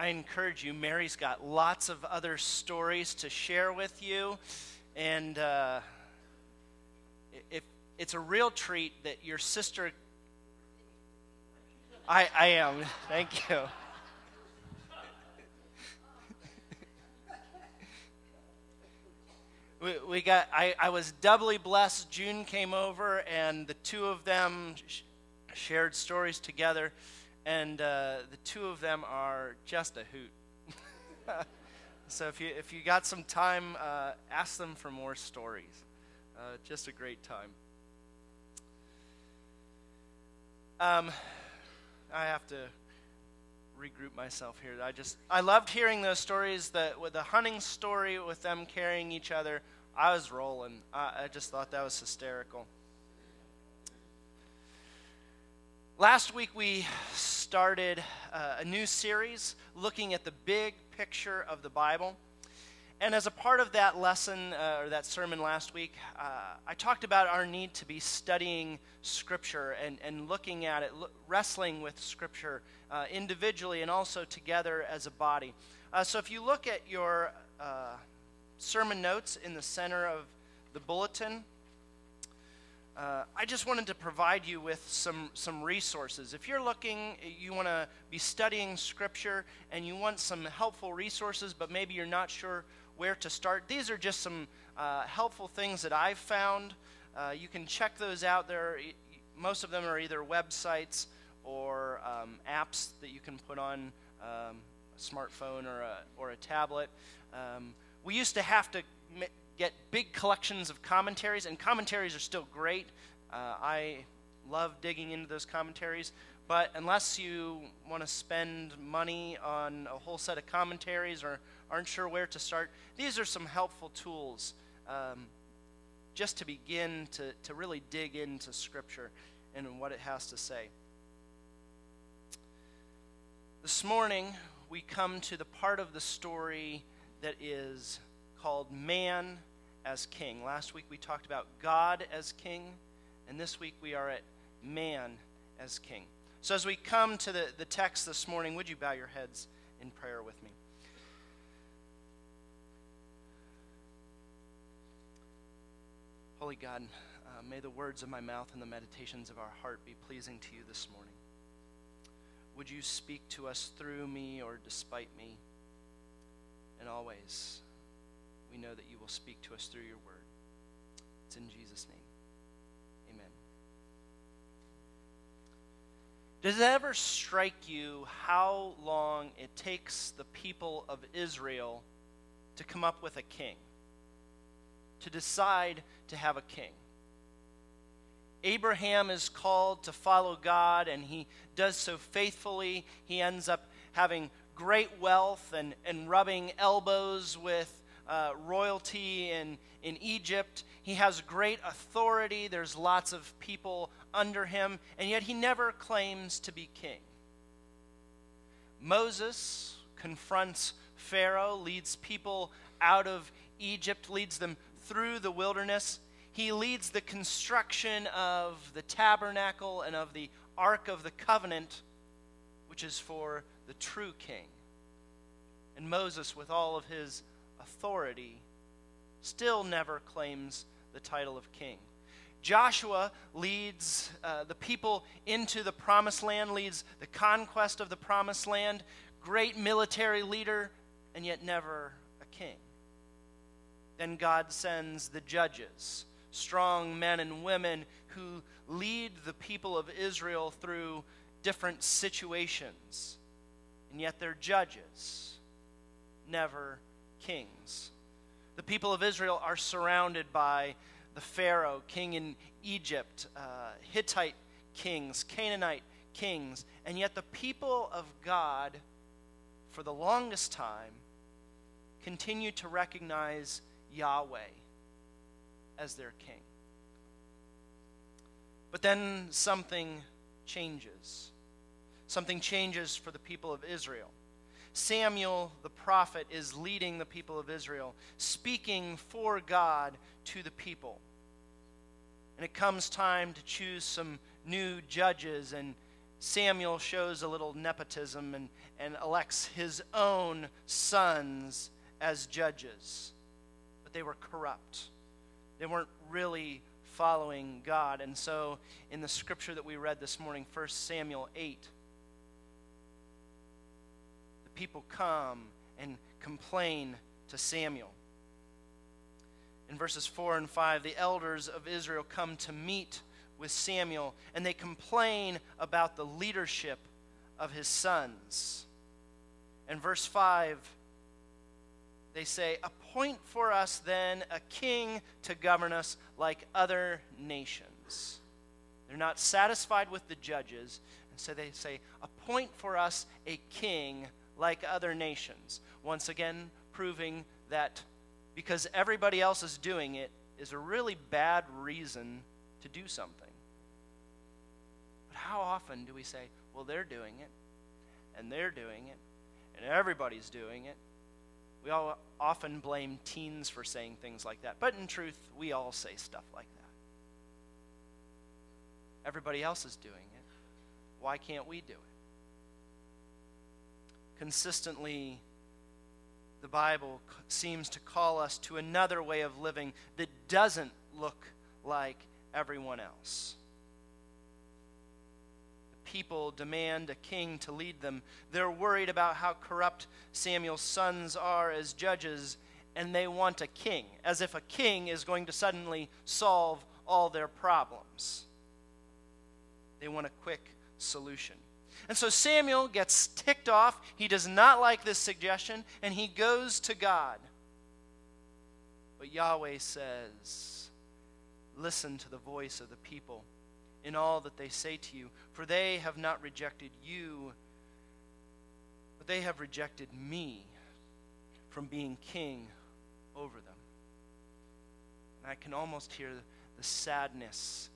I encourage you. Mary's got lots of other stories to share with you. And uh, if it's a real treat that your sister. I, I am. Thank you. we, we got I, I was doubly blessed june came over and the two of them sh- shared stories together and uh, the two of them are just a hoot so if you if you got some time uh, ask them for more stories uh, just a great time um, i have to regroup myself here. I just I loved hearing those stories. That with the hunting story with them carrying each other, I was rolling. I, I just thought that was hysterical. Last week we started uh, a new series looking at the big picture of the Bible. And as a part of that lesson, uh, or that sermon last week, uh, I talked about our need to be studying Scripture and, and looking at it, wrestling with Scripture uh, individually and also together as a body. Uh, so if you look at your sermon notes in the center of the bulletin, uh, I just wanted to provide you with some, some resources. If you're looking, you want to be studying Scripture and you want some helpful resources, but maybe you're not sure where to start, these are just some uh, helpful things that I've found. Uh, you can check those out. There, most of them are either websites or um, apps that you can put on um, a smartphone or a, or a tablet. Um, we used to have to get big collections of commentaries, and commentaries are still great. Uh, I love digging into those commentaries, but unless you want to spend money on a whole set of commentaries or aren't sure where to start, these are some helpful tools um, just to begin to, to really dig into Scripture and what it has to say. This morning, we come to the part of the story that is called Man as King. Last week we talked about God as King, and this week we are at Man as King. So, as we come to the, the text this morning, would you bow your heads in prayer with me? Holy God, uh, may the words of my mouth and the meditations of our heart be pleasing to you this morning. Would you speak to us through me or despite me? And always, we know that you will speak to us through your word. It's in Jesus' name. Amen. Does it ever strike you how long it takes the people of Israel to come up with a king? To decide to have a king? Abraham is called to follow God, and he does so faithfully. He ends up having great wealth and, and rubbing elbows with uh, royalty in, in Egypt. He has great authority. There's lots of people under him, and yet he never claims to be king. Moses confronts Pharaoh, leads people out of Egypt, leads them through the wilderness. He leads the construction of the tabernacle and of the Ark of the Covenant, which is for the true king. And Moses, with all of his authority, still never claims the title of king. Joshua leads uh, the people into the promised land, leads the conquest of the promised land, great military leader, and yet never a king. Then God sends the judges, strong men and women who lead the people of Israel through different situations, and yet they're judges, never kings. The people of Israel are surrounded by the Pharaoh, king in Egypt, uh, Hittite kings, Canaanite kings, and yet the people of God, for the longest time, continue to recognize Yahweh as their king. But then something changes. Something changes for the people of Israel. Samuel the prophet is leading the people of Israel, speaking for God to the people. And it comes time to choose some new judges and Samuel shows a little nepotism and, and elects his own sons as judges. But they were corrupt. They weren't really following God. And so, in the scripture that we read this morning, 1 Samuel 8, the people come and complain to Samuel. In verses 4 and 5, the elders of Israel come to meet with Samuel and they complain about the leadership of his sons. In verse 5, they say, Appoint for us then a king to govern us like other nations. They're not satisfied with the judges, and so they say, Appoint for us a king like other nations. Once again, proving that because everybody else is doing it is a really bad reason to do something. But how often do we say, well, they're doing it, and they're doing it, and everybody's doing it? We all often blame teens for saying things like that. But in truth, we all say stuff like that. Everybody else is doing it. Why can't we do it? Consistently, the Bible seems to call us to another way of living that doesn't look like everyone else. People demand a king to lead them. They're worried about how corrupt Samuel's sons are as judges, and they want a king, as if a king is going to suddenly solve all their problems. They want a quick solution. And so Samuel gets ticked off. He does not like this suggestion, and he goes to God. But Yahweh says, Listen to the voice of the people in all that they say to you, for they have not rejected you, but they have rejected me from being king over them. And I can almost hear the sadness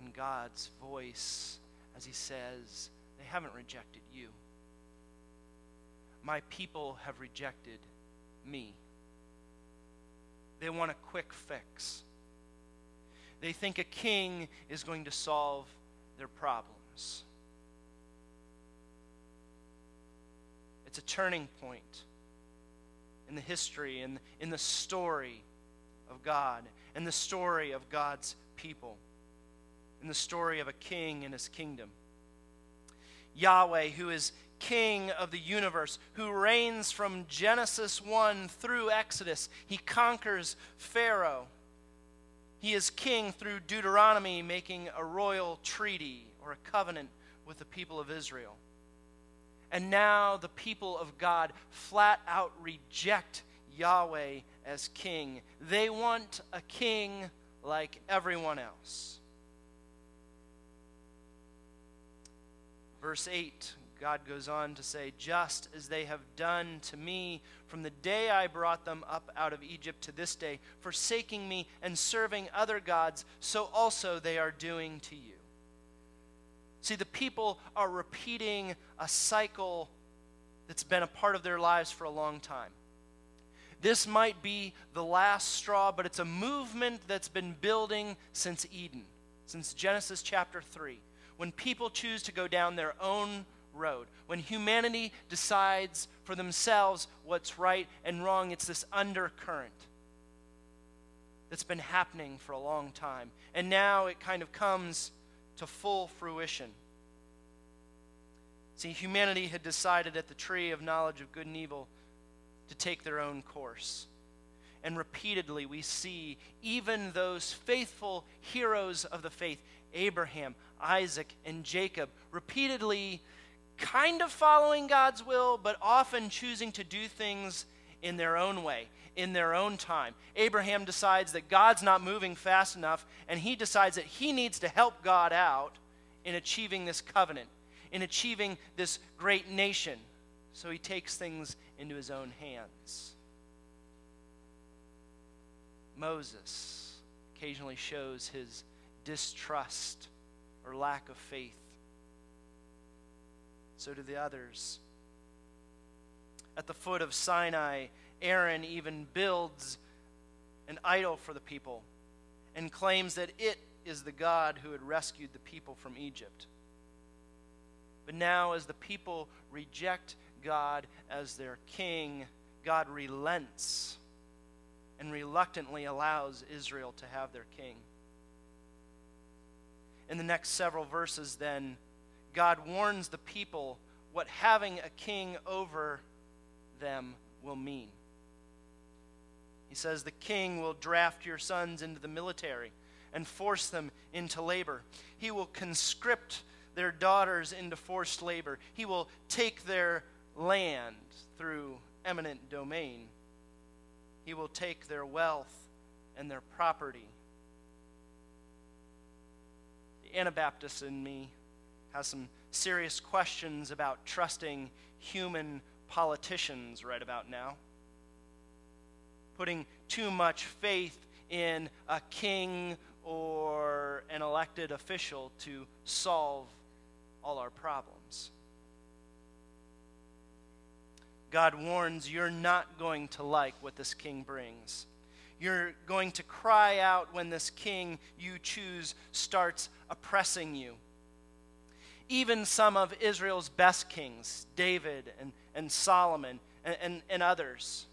in God's voice as he says, They haven't rejected you. My people have rejected me. They want a quick fix. They think a king is going to solve their problems. It's a turning point in the history and in the story of God and the story of God's people, in the story of a king and his kingdom. Yahweh, who is king of the universe, who reigns from Genesis 1 through Exodus, he conquers Pharaoh he is king through Deuteronomy, making a royal treaty or a covenant with the people of Israel. And now the people of God flat out reject Yahweh as king. They want a king like everyone else. Verse 8 God goes on to say, Just as they have done to me from the day I brought them up out of Egypt to this day, forsaking me and serving other gods, so also they are doing to you. See, the people are repeating a cycle that's been a part of their lives for a long time. This might be the last straw, but it's a movement that's been building since Eden, since Genesis chapter 3, when people choose to go down their own road. When humanity decides for themselves what's right and wrong, it's this undercurrent that's been happening for a long time. And now it kind of comes to full fruition. See, humanity had decided at the tree of knowledge of good and evil to take their own course. And repeatedly, we see even those faithful heroes of the faith, Abraham, Isaac, and Jacob, repeatedly kind of following God's will, but often choosing to do things in their own way, in their own time. Abraham decides that God's not moving fast enough, and he decides that he needs to help God out in achieving this covenant, in achieving this great nation. So he takes things into his own hands. Moses occasionally shows his distrust or lack of faith so do the others. At the foot of Sinai, Aaron even builds an idol for the people and claims that it is the God who had rescued the people from Egypt. But now, as the people reject God as their king, God relents and reluctantly allows Israel to have their king. In the next several verses, then, God warns the people what having a king over them will mean. He says, The king will draft your sons into the military and force them into labor. He will conscript their daughters into forced labor. He will take their land through eminent domain. He will take their wealth and their property. Anabaptist in me has some serious questions about trusting human politicians right about now. Putting too much faith in a king or an elected official to solve all our problems. God warns you're not going to like what this king brings. You're going to cry out when this king you choose starts oppressing you. Even some of Israel's best kings, David and, and Solomon and, and, and others,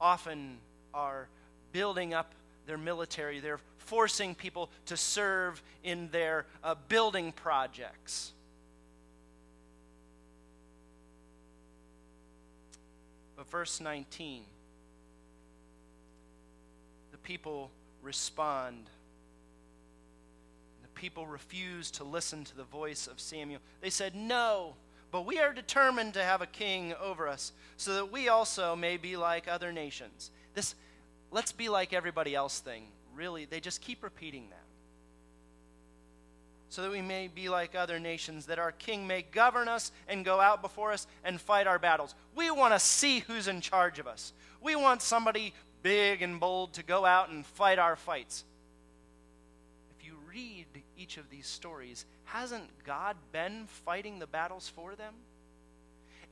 often are building up their military. They're forcing people to serve in their uh, building projects. But verse 19, the people respond. The people refuse to listen to the voice of Samuel. They said, No, but we are determined to have a king over us, so that we also may be like other nations. This let's be like everybody else thing, really, they just keep repeating that so that we may be like other nations, that our king may govern us and go out before us and fight our battles. We want to see who's in charge of us. We want somebody big and bold to go out and fight our fights. If you read each of these stories, hasn't God been fighting the battles for them?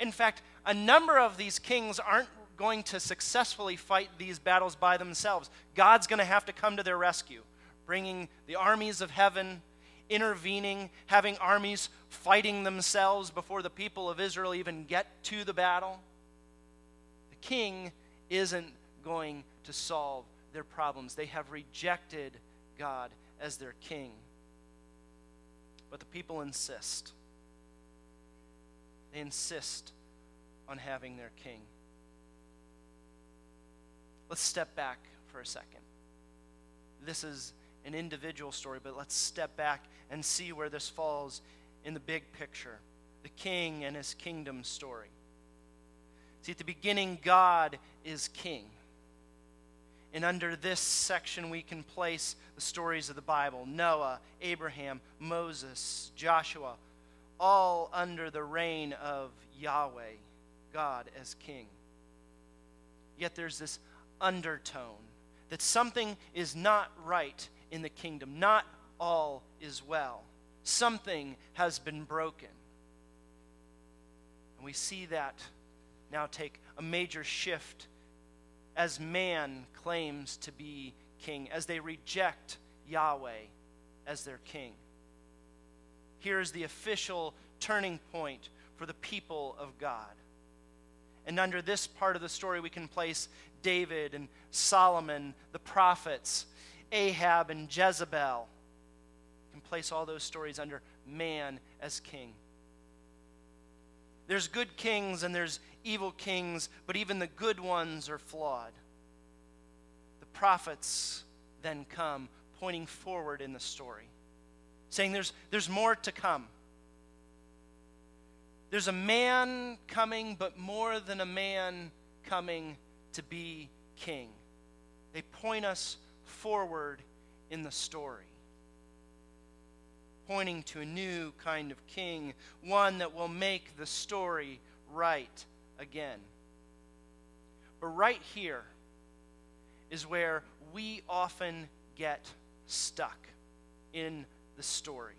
In fact, a number of these kings aren't going to successfully fight these battles by themselves. God's going to have to come to their rescue, bringing the armies of heaven intervening, having armies fighting themselves before the people of Israel even get to the battle. The king isn't going to solve their problems. They have rejected God as their king. But the people insist. They insist on having their king. Let's step back for a second. This is an individual story, but let's step back and see where this falls in the big picture the king and his kingdom story. See, at the beginning, God is king. And under this section, we can place the stories of the Bible Noah, Abraham, Moses, Joshua, all under the reign of Yahweh, God as king. Yet there's this undertone that something is not right in the kingdom. Not all is well. Something has been broken. And we see that now take a major shift as man claims to be king, as they reject Yahweh as their king. Here is the official turning point for the people of God. And under this part of the story, we can place David and Solomon, the prophets, Ahab and Jezebel. You can place all those stories under man as king. There's good kings and there's evil kings, but even the good ones are flawed. The prophets then come, pointing forward in the story, saying there's, there's more to come. There's a man coming, but more than a man coming to be king. They point us forward in the story, pointing to a new kind of king, one that will make the story right again. But right here is where we often get stuck in the story.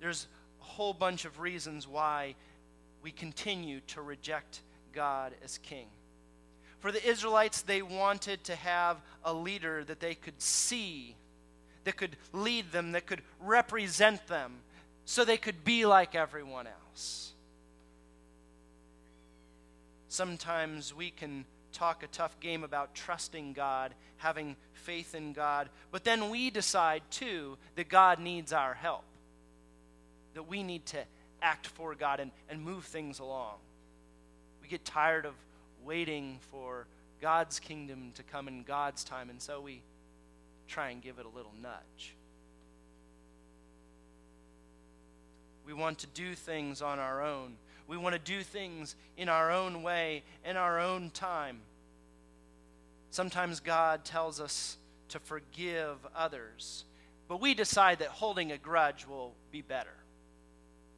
There's a whole bunch of reasons why we continue to reject God as king. For the Israelites, they wanted to have a leader that they could see, that could lead them, that could represent them, so they could be like everyone else. Sometimes we can talk a tough game about trusting God, having faith in God, but then we decide too that God needs our help, that we need to act for God and, and move things along. We get tired of waiting for God's kingdom to come in God's time, and so we try and give it a little nudge. We want to do things on our own. We want to do things in our own way, in our own time. Sometimes God tells us to forgive others, but we decide that holding a grudge will be better.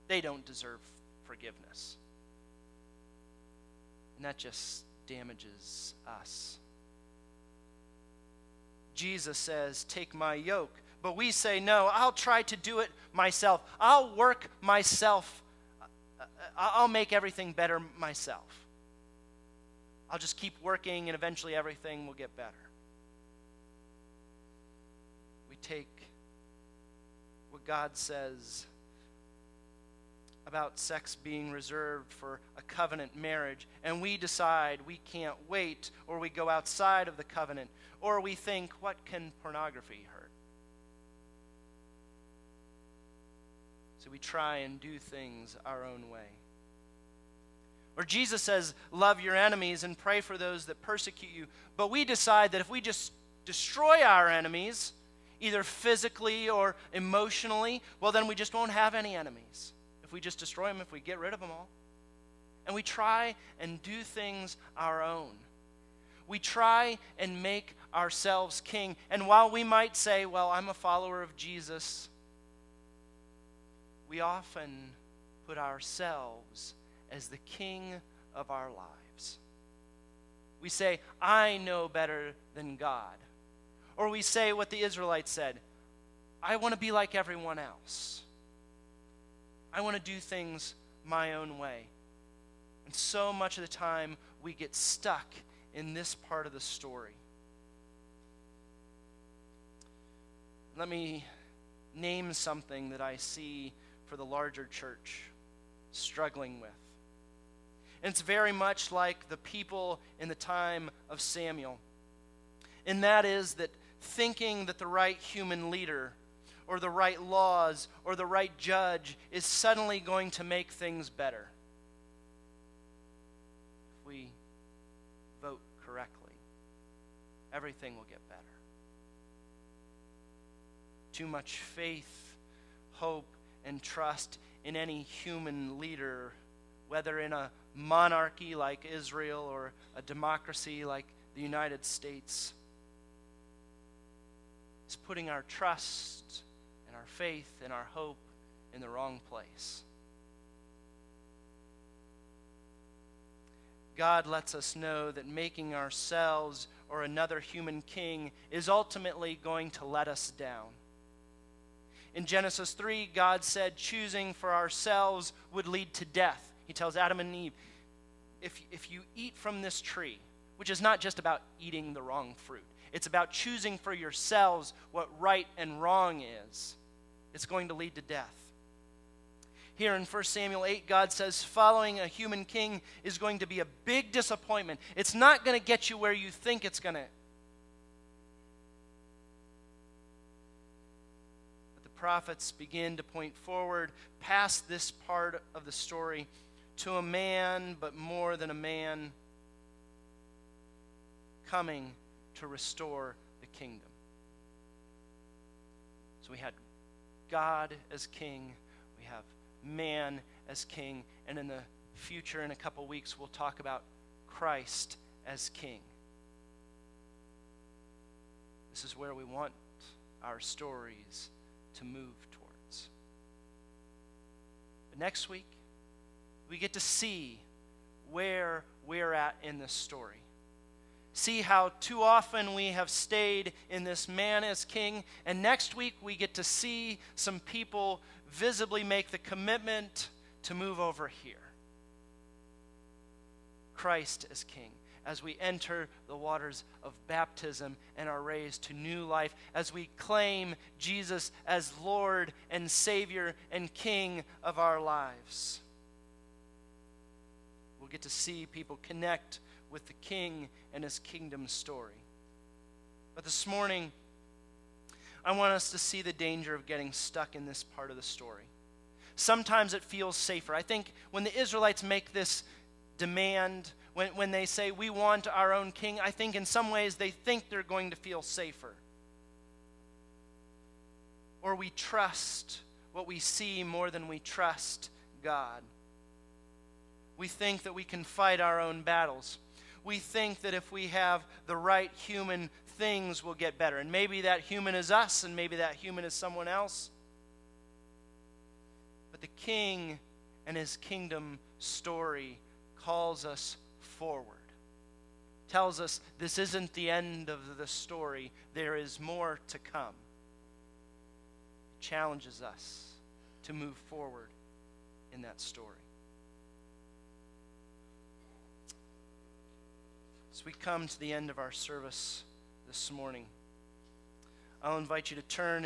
They don't deserve forgiveness. And that just damages us. Jesus says, Take my yoke. But we say, No, I'll try to do it myself. I'll work myself. I'll make everything better myself. I'll just keep working and eventually everything will get better. We take what God says about sex being reserved for a covenant marriage, and we decide we can't wait, or we go outside of the covenant, or we think, what can pornography hurt? So we try and do things our own way. Or Jesus says, Love your enemies and pray for those that persecute you. But we decide that if we just destroy our enemies, either physically or emotionally, well, then we just won't have any enemies if we just destroy them, if we get rid of them all. And we try and do things our own. We try and make ourselves king. And while we might say, well, I'm a follower of Jesus, we often put ourselves as the king of our lives. We say, I know better than God. Or we say what the Israelites said I want to be like everyone else. I want to do things my own way. And so much of the time, we get stuck in this part of the story. Let me name something that I see for the larger church struggling with. And it's very much like the people in the time of Samuel. And that is that thinking that the right human leader or the right laws or the right judge is suddenly going to make things better. If we vote correctly, everything will get better. Too much faith, hope, and trust in any human leader, whether in a monarchy like Israel or a democracy like the United States, is putting our trust and our faith and our hope in the wrong place. God lets us know that making ourselves or another human king is ultimately going to let us down. In Genesis 3, God said choosing for ourselves would lead to death. He tells Adam and Eve, if, if you eat from this tree, which is not just about eating the wrong fruit, it's about choosing for yourselves what right and wrong is it's going to lead to death. Here in 1 Samuel 8, God says following a human king is going to be a big disappointment. It's not going to get you where you think it's going to. But the prophets begin to point forward past this part of the story to a man, but more than a man, coming to restore the kingdom. So we had God as king, we have man as king, and in the future, in a couple weeks, we'll talk about Christ as king. This is where we want our stories to move towards. But next week, we get to see where we're at in this story see how too often we have stayed in this man as king. And next week, we get to see some people visibly make the commitment to move over here. Christ as king, as we enter the waters of baptism and are raised to new life, as we claim Jesus as Lord and Savior and King of our lives. We'll get to see people connect with the King and his kingdom story. But this morning, I want us to see the danger of getting stuck in this part of the story. Sometimes it feels safer. I think when the Israelites make this demand, when, when they say, We want our own king, I think in some ways they think they're going to feel safer. Or we trust what we see more than we trust God. We think that we can fight our own battles. We think that if we have the right human, things will get better. And maybe that human is us, and maybe that human is someone else. But the king and his kingdom story calls us forward, tells us this isn't the end of the story, there is more to come. Challenges us to move forward in that story. As we come to the end of our service this morning, I'll invite you to turn